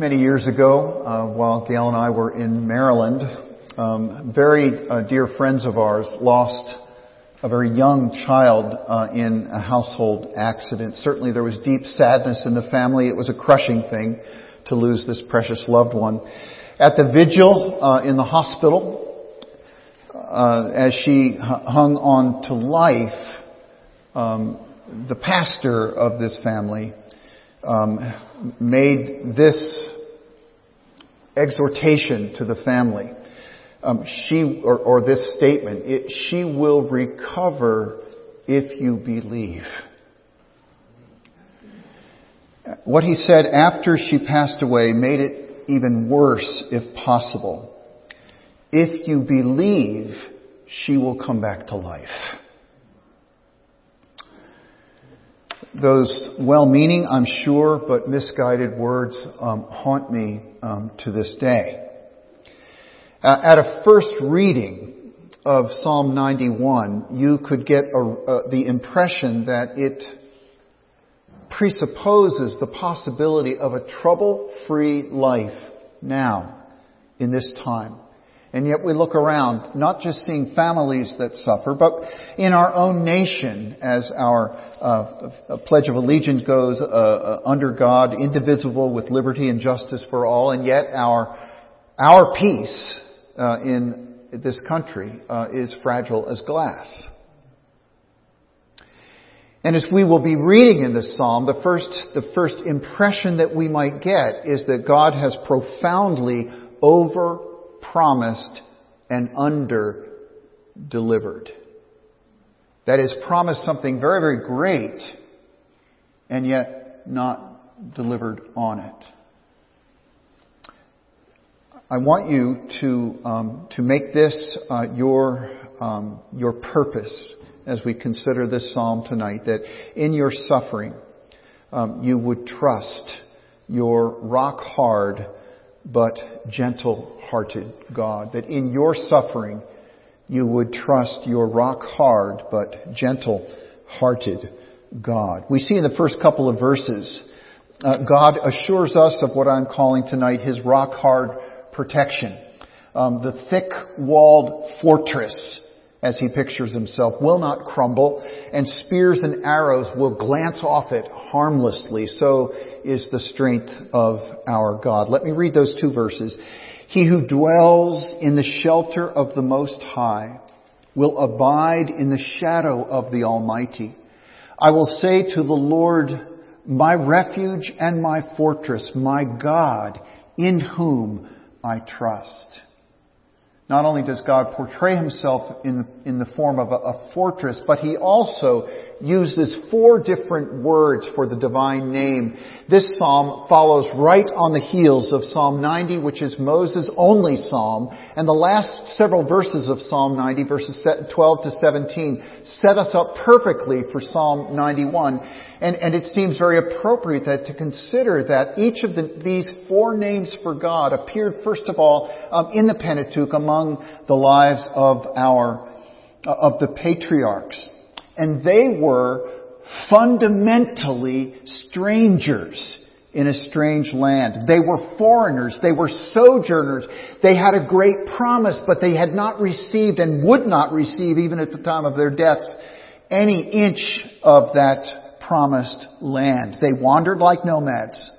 Many years ago, uh, while Gail and I were in Maryland, um, very uh, dear friends of ours lost a very young child uh, in a household accident. Certainly there was deep sadness in the family. It was a crushing thing to lose this precious loved one. At the vigil uh, in the hospital, uh, as she hung on to life, um, the pastor of this family um, made this exhortation to the family. Um, she or, or, this statement: it, "She will recover if you believe." What he said after she passed away made it even worse, if possible. If you believe, she will come back to life. Those well-meaning, I'm sure, but misguided words um, haunt me um, to this day. Uh, at a first reading of Psalm 91, you could get a, uh, the impression that it presupposes the possibility of a trouble-free life now, in this time. And yet we look around, not just seeing families that suffer, but in our own nation, as our uh, Pledge of Allegiance goes, uh, uh, under God, indivisible with liberty and justice for all, and yet our our peace uh, in this country uh, is fragile as glass. And as we will be reading in this psalm, the first, the first impression that we might get is that God has profoundly over promised and under delivered. That is, promised something very, very great and yet not delivered on it. I want you to um, to make this uh, your um, your purpose as we consider this psalm tonight. That in your suffering, um, you would trust your rock hard but gentle-hearted God. That in your suffering, you would trust your rock-hard but gentle-hearted God. We see in the first couple of verses, uh, God assures us of what I'm calling tonight His rock-hard protection. Um, the thick-walled fortress as he pictures himself, will not crumble, and spears and arrows will glance off it harmlessly. So is the strength of our God. Let me read those two verses. He who dwells in the shelter of the Most High will abide in the shadow of the Almighty. I will say to the Lord, my refuge and my fortress, my God, in whom I trust. Not only does God portray himself in the, in the form of a, a, fortress, but he also uses four different words for the divine name. This psalm follows right on the heels of Psalm 90, which is Moses' only psalm, and the last several verses of Psalm 90, verses 12 to 17, set us up perfectly for Psalm 91. And, and it seems very appropriate that to consider that each of the, these four names for God appeared first of all um, in the Pentateuch among the lives of our uh, of the patriarchs, and they were fundamentally strangers in a strange land. They were foreigners. They were sojourners. They had a great promise, but they had not received and would not receive, even at the time of their deaths, any inch of that promised land. They wandered like nomads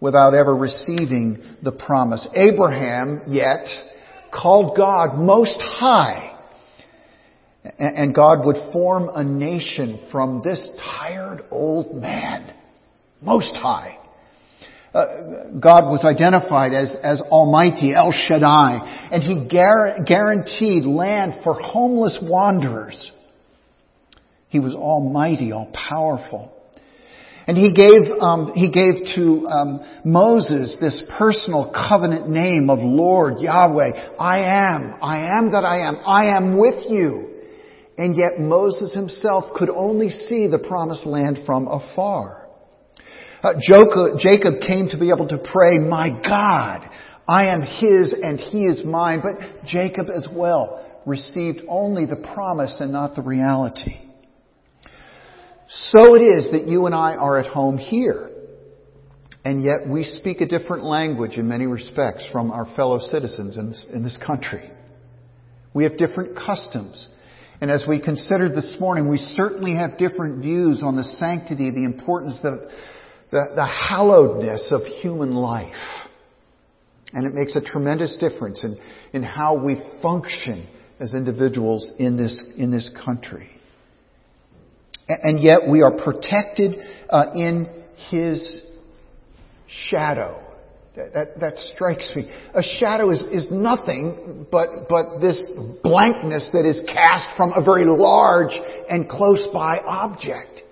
without ever receiving the promise. Abraham, yet, called God most high. And God would form a nation from this tired old man. Most high. Uh, God was identified as, as Almighty, El Shaddai, and He gar- guaranteed land for homeless wanderers. He was almighty, all powerful. And he gave, um, he gave to um, Moses this personal covenant name of Lord Yahweh. I am, I am that I am, I am with you. And yet Moses himself could only see the promised land from afar. Uh, Jacob came to be able to pray, my God, I am his and he is mine. But Jacob as well received only the promise and not the reality. So it is that you and I are at home here. And yet we speak a different language in many respects from our fellow citizens in this, in this country. We have different customs. And as we considered this morning, we certainly have different views on the sanctity, the importance, the, the, the hallowedness of human life. And it makes a tremendous difference in, in how we function as individuals in this, in this country. And yet we are protected uh, in His shadow. That, that, that, strikes me. A shadow is, is nothing but, but this blankness that is cast from a very large and close by object.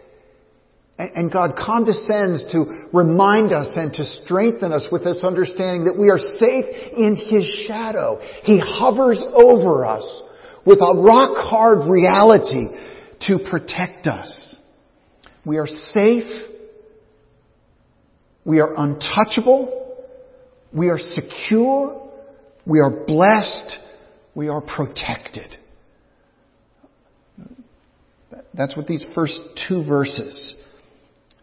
And, and God condescends to remind us and to strengthen us with this understanding that we are safe in His shadow. He hovers over us with a rock hard reality to protect us. We are safe. We are untouchable. We are secure. We are blessed. We are protected. That's what these first two verses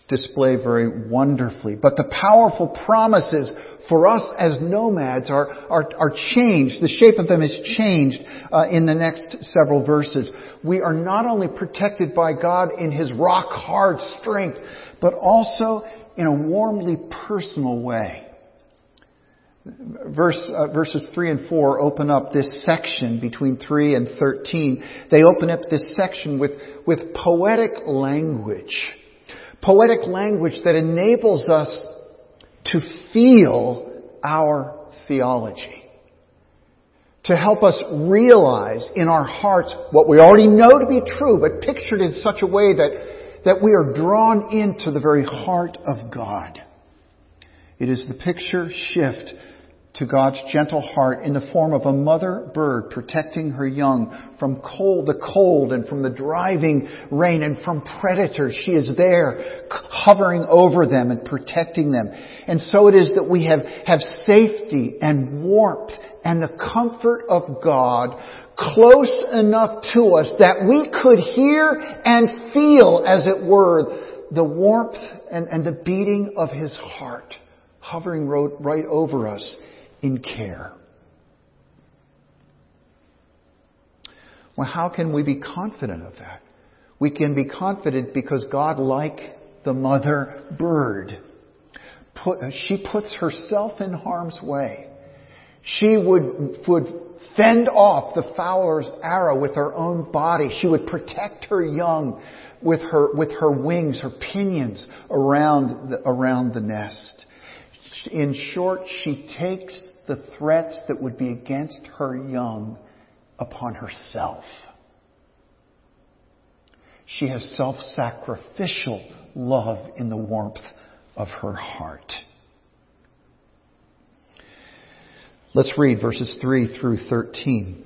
display very wonderfully. But the powerful promises for us as nomads are, are, are changed. The shape of them is changed uh, in the next several verses. We are not only protected by God in His rock hard strength, but also in a warmly personal way. Verse, uh, verses 3 and 4 open up this section between 3 and 13. They open up this section with, with poetic language. Poetic language that enables us to feel our theology. To help us realize in our hearts what we already know to be true, but pictured in such a way that, that we are drawn into the very heart of God. It is the picture shift to God's gentle heart in the form of a mother bird protecting her young from cold, the cold and from the driving rain and from predators. She is there hovering over them and protecting them. And so it is that we have, have safety and warmth and the comfort of God close enough to us that we could hear and feel, as it were, the warmth and, and the beating of His heart hovering right over us in care. Well, how can we be confident of that? We can be confident because God, like the mother bird, put, she puts herself in harm's way. She would, would fend off the fowler's arrow with her own body. She would protect her young with her, with her wings, her pinions around the, around the nest. In short, she takes the threats that would be against her young upon herself. She has self-sacrificial love in the warmth of her heart. Let's read verses 3 through 13.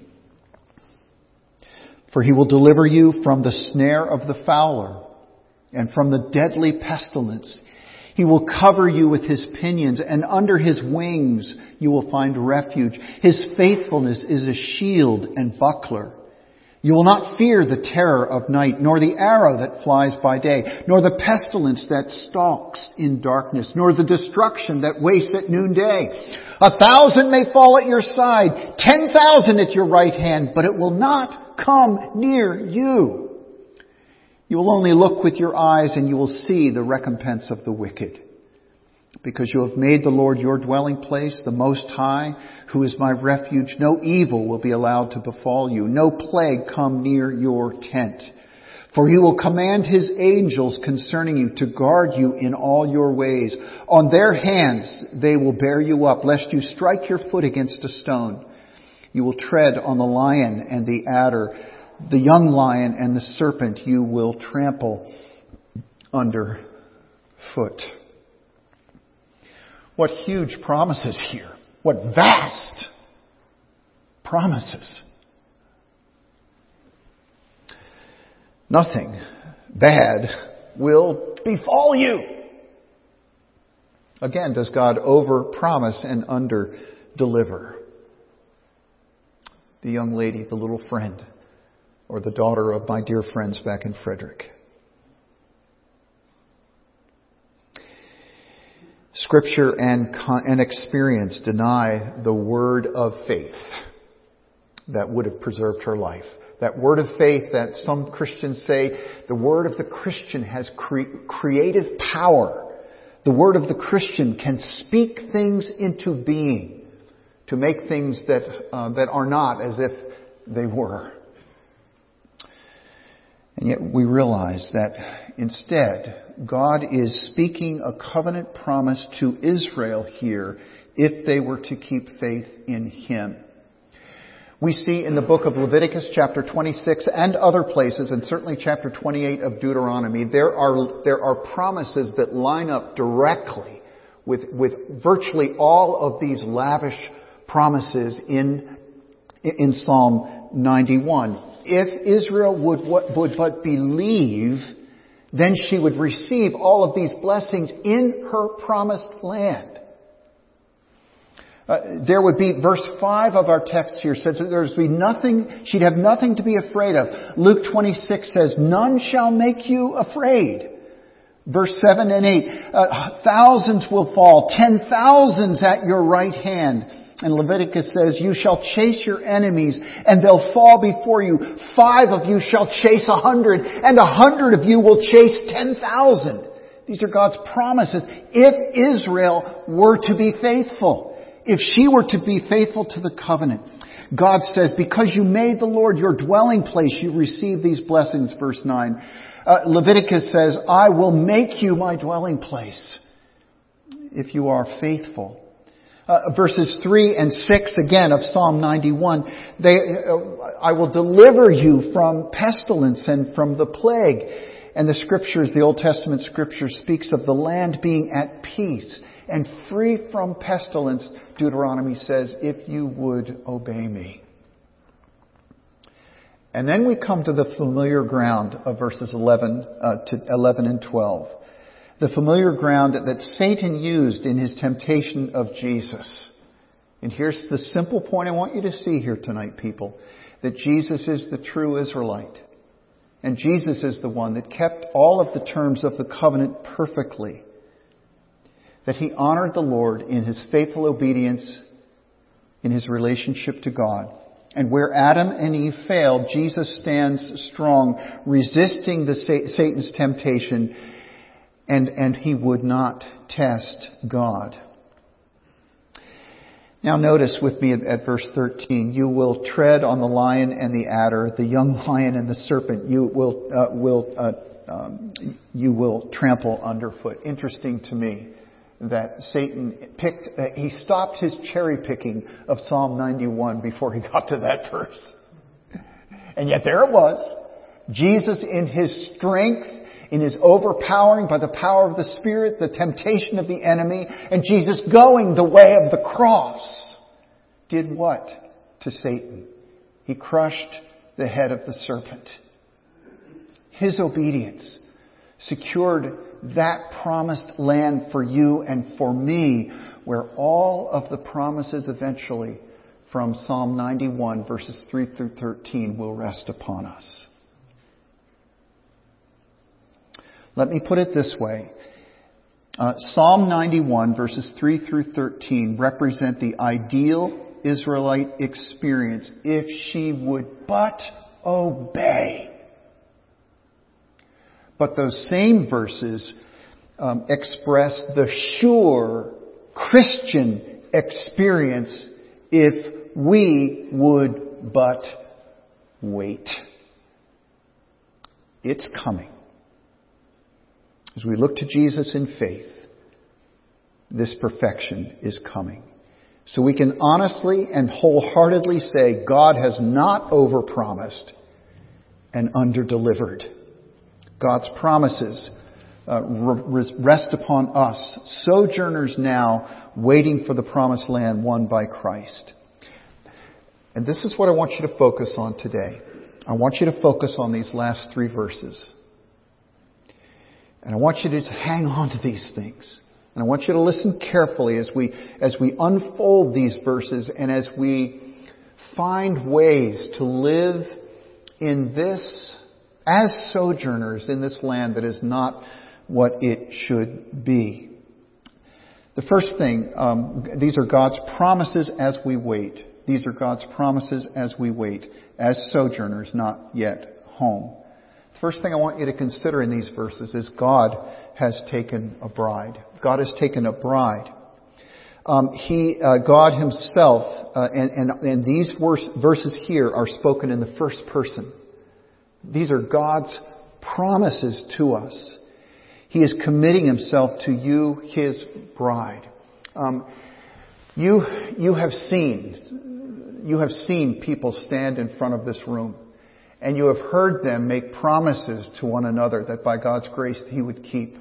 For he will deliver you from the snare of the fowler and from the deadly pestilence. He will cover you with his pinions, and under his wings you will find refuge. His faithfulness is a shield and buckler. You will not fear the terror of night, nor the arrow that flies by day, nor the pestilence that stalks in darkness, nor the destruction that wastes at noonday. A thousand may fall at your side, ten thousand at your right hand, but it will not come near you. You will only look with your eyes and you will see the recompense of the wicked. Because you have made the Lord your dwelling place, the Most High, who is my refuge, no evil will be allowed to befall you, no plague come near your tent. For he will command his angels concerning you to guard you in all your ways. On their hands they will bear you up, lest you strike your foot against a stone. You will tread on the lion and the adder the young lion and the serpent you will trample under foot. What huge promises here. What vast promises. Nothing bad will befall you. Again, does God over promise and under deliver? The young lady, the little friend, or the daughter of my dear friends back in Frederick. Scripture and, and experience deny the word of faith that would have preserved her life. That word of faith that some Christians say the word of the Christian has cre- creative power. The word of the Christian can speak things into being to make things that, uh, that are not as if they were. And yet we realize that instead, God is speaking a covenant promise to Israel here if they were to keep faith in Him. We see in the book of Leviticus chapter 26 and other places, and certainly chapter 28 of Deuteronomy, there are, there are promises that line up directly with, with virtually all of these lavish promises in, in Psalm 91 if Israel would, would but believe, then she would receive all of these blessings in her promised land. Uh, there would be, verse 5 of our text here says that there would be nothing, she'd have nothing to be afraid of. Luke 26 says, none shall make you afraid. Verse 7 and 8, uh, thousands will fall, ten thousands at your right hand and Leviticus says, you shall chase your enemies and they'll fall before you. Five of you shall chase a hundred and a hundred of you will chase ten thousand. These are God's promises. If Israel were to be faithful, if she were to be faithful to the covenant, God says, because you made the Lord your dwelling place, you receive these blessings, verse 9. Uh, Leviticus says, I will make you my dwelling place if you are faithful. Uh, verses 3 and 6 again of Psalm 91, they, uh, I will deliver you from pestilence and from the plague. And the scriptures, the Old Testament scripture speaks of the land being at peace and free from pestilence. Deuteronomy says, if you would obey me. And then we come to the familiar ground of verses 11 uh, to 11 and 12 the familiar ground that Satan used in his temptation of Jesus. And here's the simple point I want you to see here tonight, people, that Jesus is the true Israelite. And Jesus is the one that kept all of the terms of the covenant perfectly. That he honored the Lord in his faithful obedience in his relationship to God. And where Adam and Eve failed, Jesus stands strong, resisting the Satan's temptation and, and he would not test God. Now notice with me at, verse 13, you will tread on the lion and the adder, the young lion and the serpent, you will, uh, will, uh, um, you will trample underfoot. Interesting to me that Satan picked, uh, he stopped his cherry picking of Psalm 91 before he got to that verse. And yet there it was. Jesus in his strength in his overpowering by the power of the Spirit, the temptation of the enemy, and Jesus going the way of the cross, did what to Satan? He crushed the head of the serpent. His obedience secured that promised land for you and for me, where all of the promises eventually from Psalm 91 verses 3 through 13 will rest upon us. Let me put it this way. Uh, Psalm 91 verses 3 through 13 represent the ideal Israelite experience if she would but obey. But those same verses um, express the sure Christian experience if we would but wait. It's coming. As we look to Jesus in faith, this perfection is coming. So we can honestly and wholeheartedly say God has not overpromised and underdelivered. God's promises uh, rest upon us, sojourners now, waiting for the promised land won by Christ. And this is what I want you to focus on today. I want you to focus on these last three verses. And I want you to hang on to these things. And I want you to listen carefully as we, as we unfold these verses and as we find ways to live in this, as sojourners in this land that is not what it should be. The first thing, um, these are God's promises as we wait. These are God's promises as we wait, as sojourners, not yet home. First thing I want you to consider in these verses is God has taken a bride. God has taken a bride. Um, he, uh, God Himself, uh, and, and, and these verse, verses here are spoken in the first person. These are God's promises to us. He is committing Himself to you, His bride. Um, you, you have seen, you have seen people stand in front of this room, and you have heard them make promises to one another that by God's grace He would keep.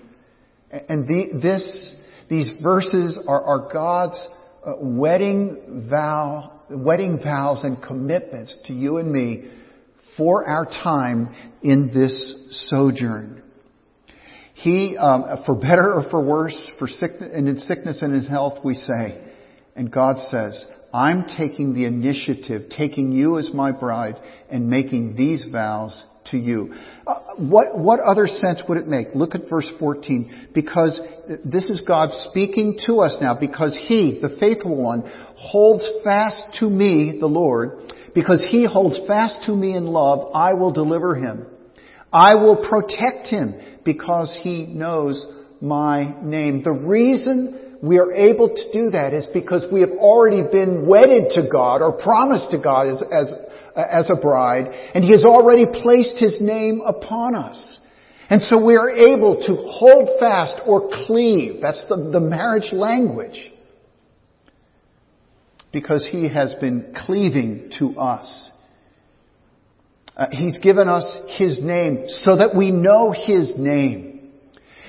And the, this, these verses are, are God's uh, wedding vow, wedding vows and commitments to you and me for our time in this sojourn. He, um, for better or for worse, for sickness and in sickness and in health, we say, and God says, I'm taking the initiative, taking you as my bride, and making these vows to you. Uh, what, what other sense would it make? Look at verse 14. Because this is God speaking to us now, because He, the faithful one, holds fast to me, the Lord, because He holds fast to me in love, I will deliver Him. I will protect Him because He knows my name. The reason we are able to do that is because we have already been wedded to God or promised to God as, as as a bride, and He has already placed His name upon us. And so we are able to hold fast or cleave. That's the, the marriage language. Because He has been cleaving to us. Uh, he's given us His name so that we know His name.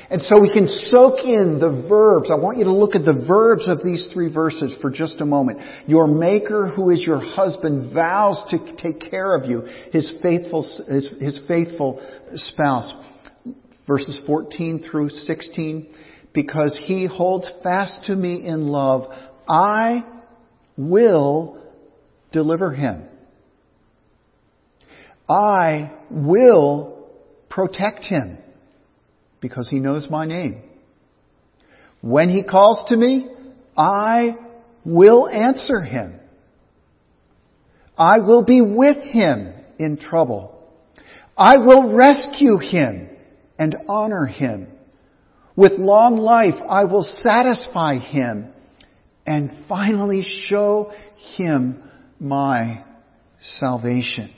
And so we can soak in the verbs. I want you to look at the verbs of these three verses for just a moment. Your maker, who is your husband, vows to take care of you, his faithful, his, his faithful spouse. Verses 14 through 16. Because he holds fast to me in love, I will deliver him. I will protect him because he knows my name. When he calls to me, I will answer him. I will be with him in trouble. I will rescue him and honor him. With long life, I will satisfy him and finally show him my salvation.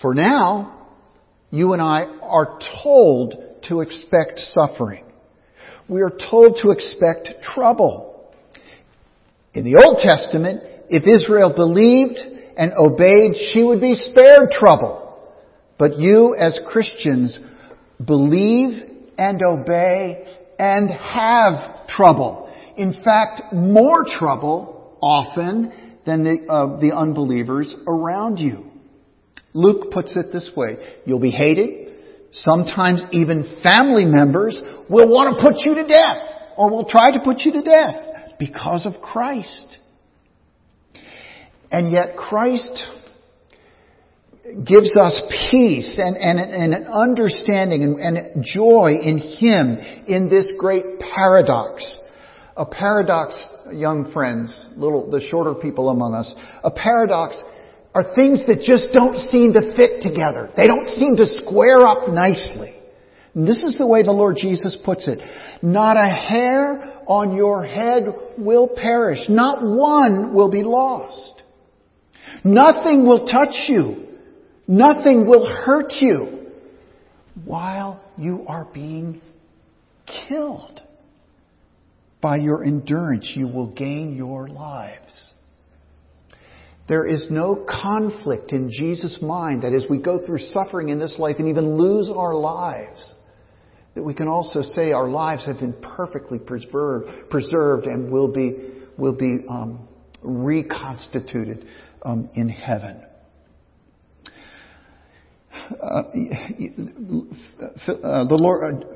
For now, you and I are told to expect suffering. We are told to expect trouble. In the Old Testament, if Israel believed and obeyed, she would be spared trouble. But you as Christians believe and obey and have trouble. In fact, more trouble often than the, uh, the unbelievers around you. Luke puts it this way. You'll be hated. Sometimes even family members will want to put you to death or will try to put you to death because of Christ. And yet Christ gives us peace and, and, and an understanding and, and joy in Him in this great paradox. A paradox, young friends, little, the shorter people among us, a paradox are things that just don't seem to fit together. They don't seem to square up nicely. And this is the way the Lord Jesus puts it. Not a hair on your head will perish. Not one will be lost. Nothing will touch you. Nothing will hurt you while you are being killed. By your endurance, you will gain your lives. There is no conflict in Jesus' mind that as we go through suffering in this life and even lose our lives, that we can also say our lives have been perfectly preserved, preserved and will be, will be um, reconstituted um, in heaven. Uh, uh, the Lord, uh,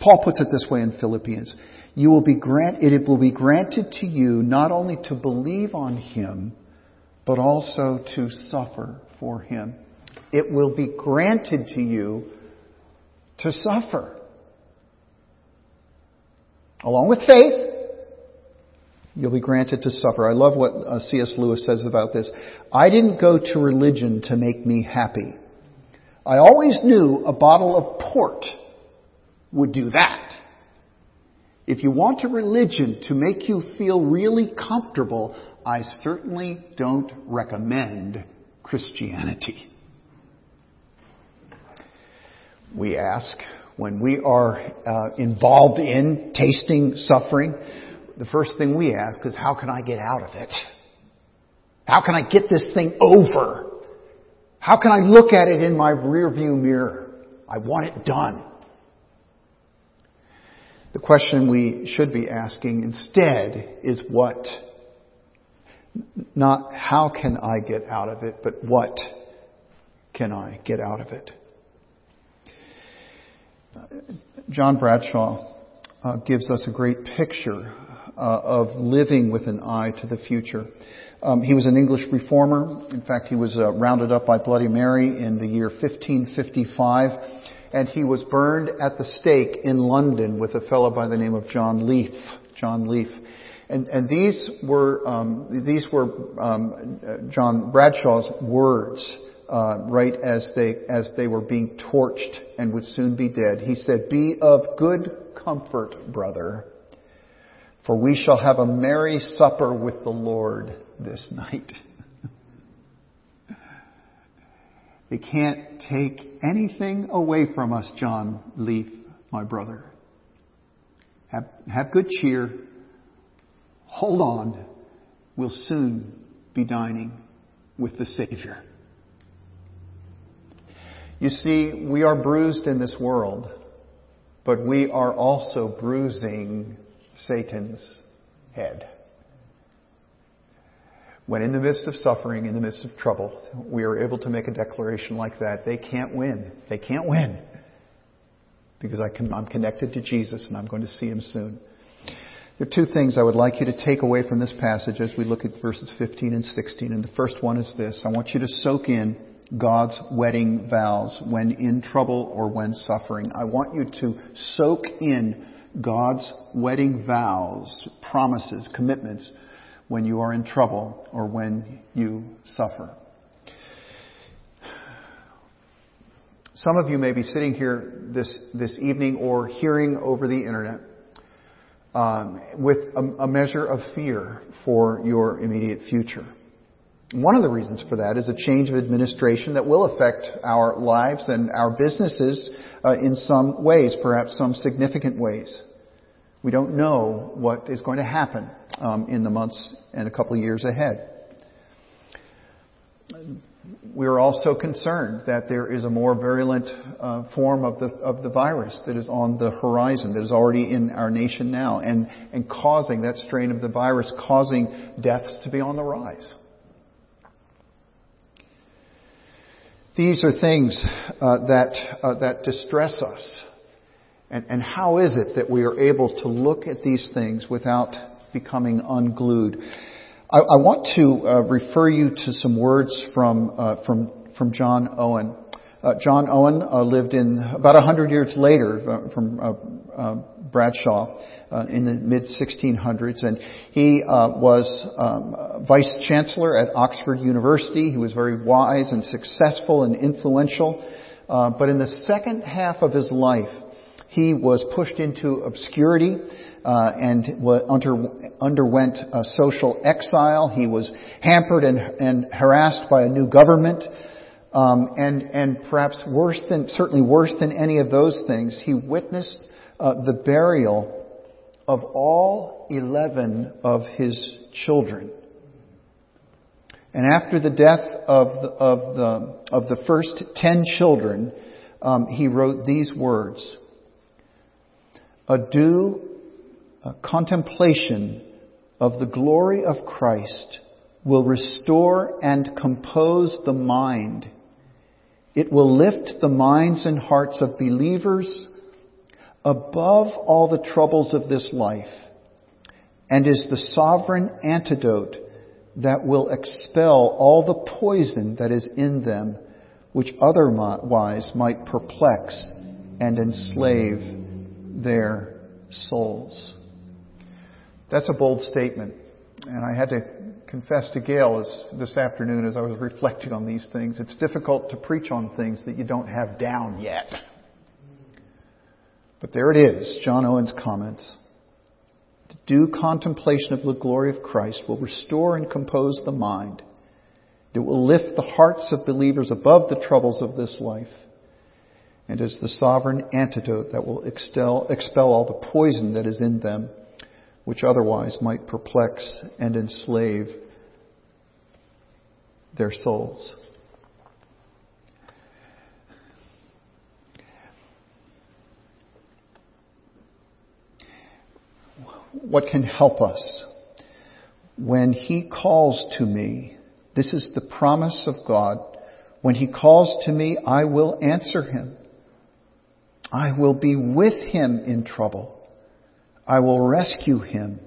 Paul puts it this way in Philippians: "You will be grant, it will be granted to you not only to believe on Him." But also to suffer for him. It will be granted to you to suffer. along with faith, you'll be granted to suffer. I love what uh, C.S. Lewis says about this. I didn't go to religion to make me happy. I always knew a bottle of port would do that. If you want a religion to make you feel really comfortable, I certainly don't recommend Christianity. We ask when we are uh, involved in tasting suffering, the first thing we ask is, how can I get out of it? How can I get this thing over? How can I look at it in my rearview mirror? I want it done. The question we should be asking instead is what? Not how can I get out of it, but what can I get out of it? John Bradshaw uh, gives us a great picture uh, of living with an eye to the future. Um, he was an English reformer. In fact, he was uh, rounded up by Bloody Mary in the year 1555 and he was burned at the stake in London with a fellow by the name of John Leaf. John Leaf. And, and these were, um, these were um, John Bradshaw's words uh, right as they, as they were being torched and would soon be dead. He said, Be of good comfort, brother, for we shall have a merry supper with the Lord this night. They can't take anything away from us, John Leaf, my brother. Have, have good cheer. Hold on. We'll soon be dining with the Savior. You see, we are bruised in this world, but we are also bruising Satan's head when in the midst of suffering, in the midst of trouble, we are able to make a declaration like that, they can't win. They can't win. Because I am connected to Jesus and I'm going to see him soon. There are two things I would like you to take away from this passage as we look at verses 15 and 16. And the first one is this. I want you to soak in God's wedding vows when in trouble or when suffering. I want you to soak in God's wedding vows, promises, commitments when you are in trouble or when you suffer. Some of you may be sitting here this, this evening or hearing over the internet um, with a, a measure of fear for your immediate future. One of the reasons for that is a change of administration that will affect our lives and our businesses uh, in some ways, perhaps some significant ways. We don't know what is going to happen um, in the months and a couple of years ahead. We are also concerned that there is a more virulent uh, form of the of the virus that is on the horizon, that is already in our nation now, and and causing that strain of the virus, causing deaths to be on the rise. These are things uh, that uh, that distress us. And, and how is it that we are able to look at these things without becoming unglued? I, I want to uh, refer you to some words from uh, from from John Owen. Uh, John Owen uh, lived in about a hundred years later uh, from uh, Bradshaw in the mid 1600s, and he was um, vice chancellor at Oxford University. He was very wise and successful and influential. but in the second half of his life, he was pushed into obscurity uh, and under, underwent a social exile. He was hampered and, and harassed by a new government. Um, and, and perhaps worse than, certainly worse than any of those things, he witnessed uh, the burial of all 11 of his children. And after the death of the, of the, of the first 10 children, um, he wrote these words a due a contemplation of the glory of Christ will restore and compose the mind. It will lift the minds and hearts of believers above all the troubles of this life and is the sovereign antidote that will expel all the poison that is in them, which otherwise might perplex and enslave their souls. That's a bold statement. And I had to confess to Gail as, this afternoon as I was reflecting on these things. It's difficult to preach on things that you don't have down yet. But there it is, John Owen's comments. The due contemplation of the glory of Christ will restore and compose the mind. It will lift the hearts of believers above the troubles of this life and is the sovereign antidote that will expel, expel all the poison that is in them, which otherwise might perplex and enslave their souls. What can help us? When He calls to me, this is the promise of God. When He calls to me, I will answer Him. I will be with him in trouble. I will rescue him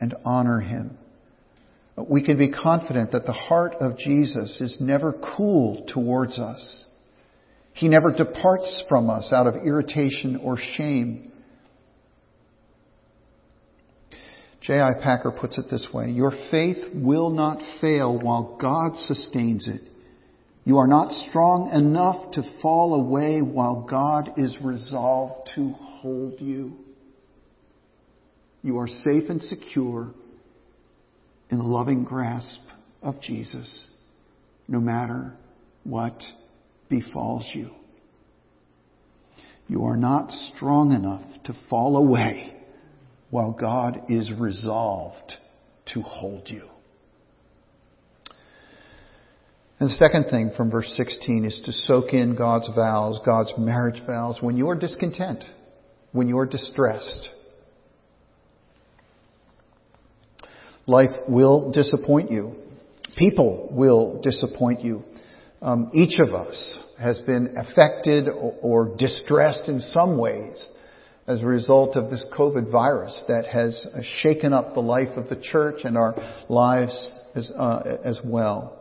and honor him. We can be confident that the heart of Jesus is never cool towards us. He never departs from us out of irritation or shame. J.I. Packer puts it this way Your faith will not fail while God sustains it. You are not strong enough to fall away while God is resolved to hold you. You are safe and secure in the loving grasp of Jesus, no matter what befalls you. You are not strong enough to fall away while God is resolved to hold you. And the second thing from verse 16 is to soak in God's vows, God's marriage vows, when you are discontent, when you are distressed. Life will disappoint you. People will disappoint you. Um, each of us has been affected or, or distressed in some ways as a result of this COVID virus that has shaken up the life of the church and our lives as, uh, as well.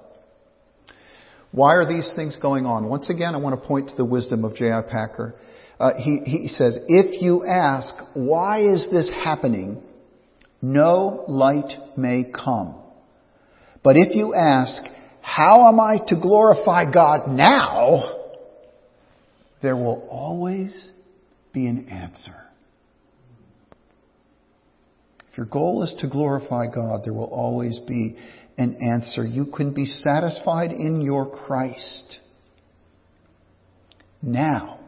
Why are these things going on? Once again, I want to point to the wisdom of J.I. Packer. Uh, he, he says, if you ask, why is this happening? No light may come. But if you ask, how am I to glorify God now? There will always be an answer. If your goal is to glorify God, there will always be an answer. You can be satisfied in your Christ. Now,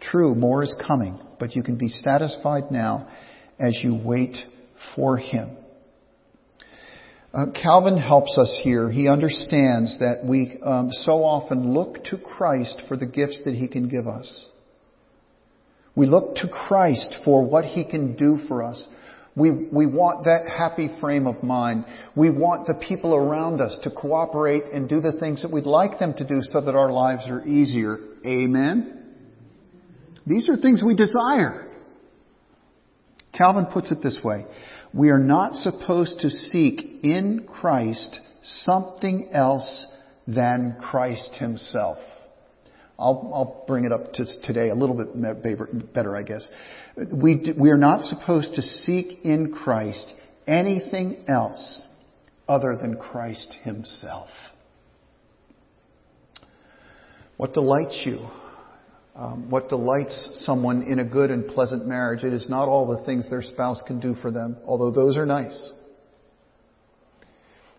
true, more is coming, but you can be satisfied now as you wait for Him. Uh, Calvin helps us here. He understands that we um, so often look to Christ for the gifts that He can give us. We look to Christ for what He can do for us. We, we want that happy frame of mind. We want the people around us to cooperate and do the things that we'd like them to do so that our lives are easier. Amen? These are things we desire. Calvin puts it this way. We are not supposed to seek in Christ something else than Christ Himself. I'll, I'll bring it up to today a little bit better, I guess. We, we are not supposed to seek in Christ anything else other than Christ Himself. What delights you? Um, what delights someone in a good and pleasant marriage? It is not all the things their spouse can do for them, although those are nice.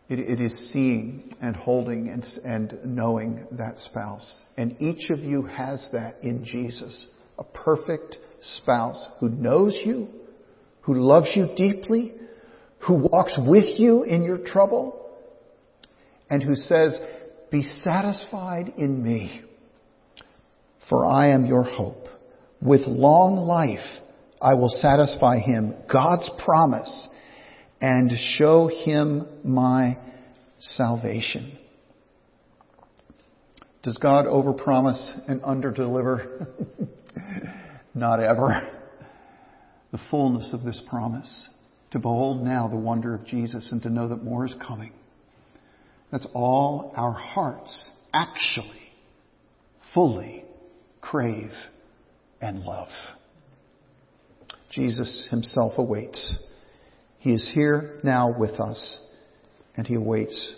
It, it is seeing and holding and, and knowing that spouse. And each of you has that in Jesus. A perfect spouse who knows you, who loves you deeply, who walks with you in your trouble, and who says, Be satisfied in me, for I am your hope. With long life, I will satisfy him, God's promise, and show him my salvation. Does God overpromise and underdeliver? Not ever. The fullness of this promise. To behold now the wonder of Jesus and to know that more is coming. That's all our hearts actually fully crave and love. Jesus himself awaits. He is here now with us, and He awaits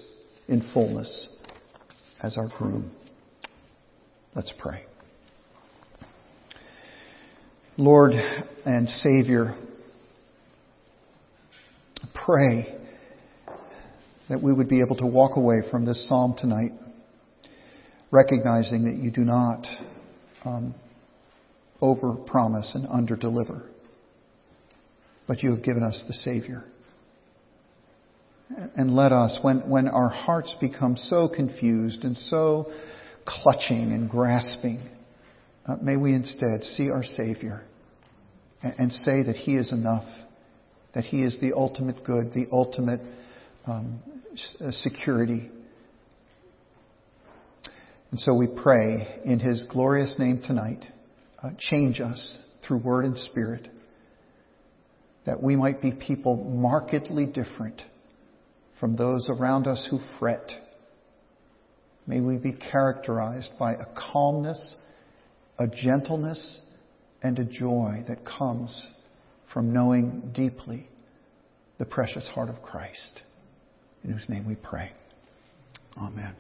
in fullness as our groom. Let's pray. Lord and Savior, pray that we would be able to walk away from this psalm tonight recognizing that you do not um, over promise and under deliver, but you have given us the Savior. And let us, when, when our hearts become so confused and so clutching and grasping, uh, may we instead see our Savior and, and, say that He is enough, that He is the ultimate good, the ultimate um, uh, security. And so we pray in His glorious name tonight, uh, change us through word and spirit, that we might be people markedly different from those around us who fret. May we be characterized by a calmness, a gentleness, and a joy that comes from knowing deeply the precious heart of Christ, in whose name we pray. Amen.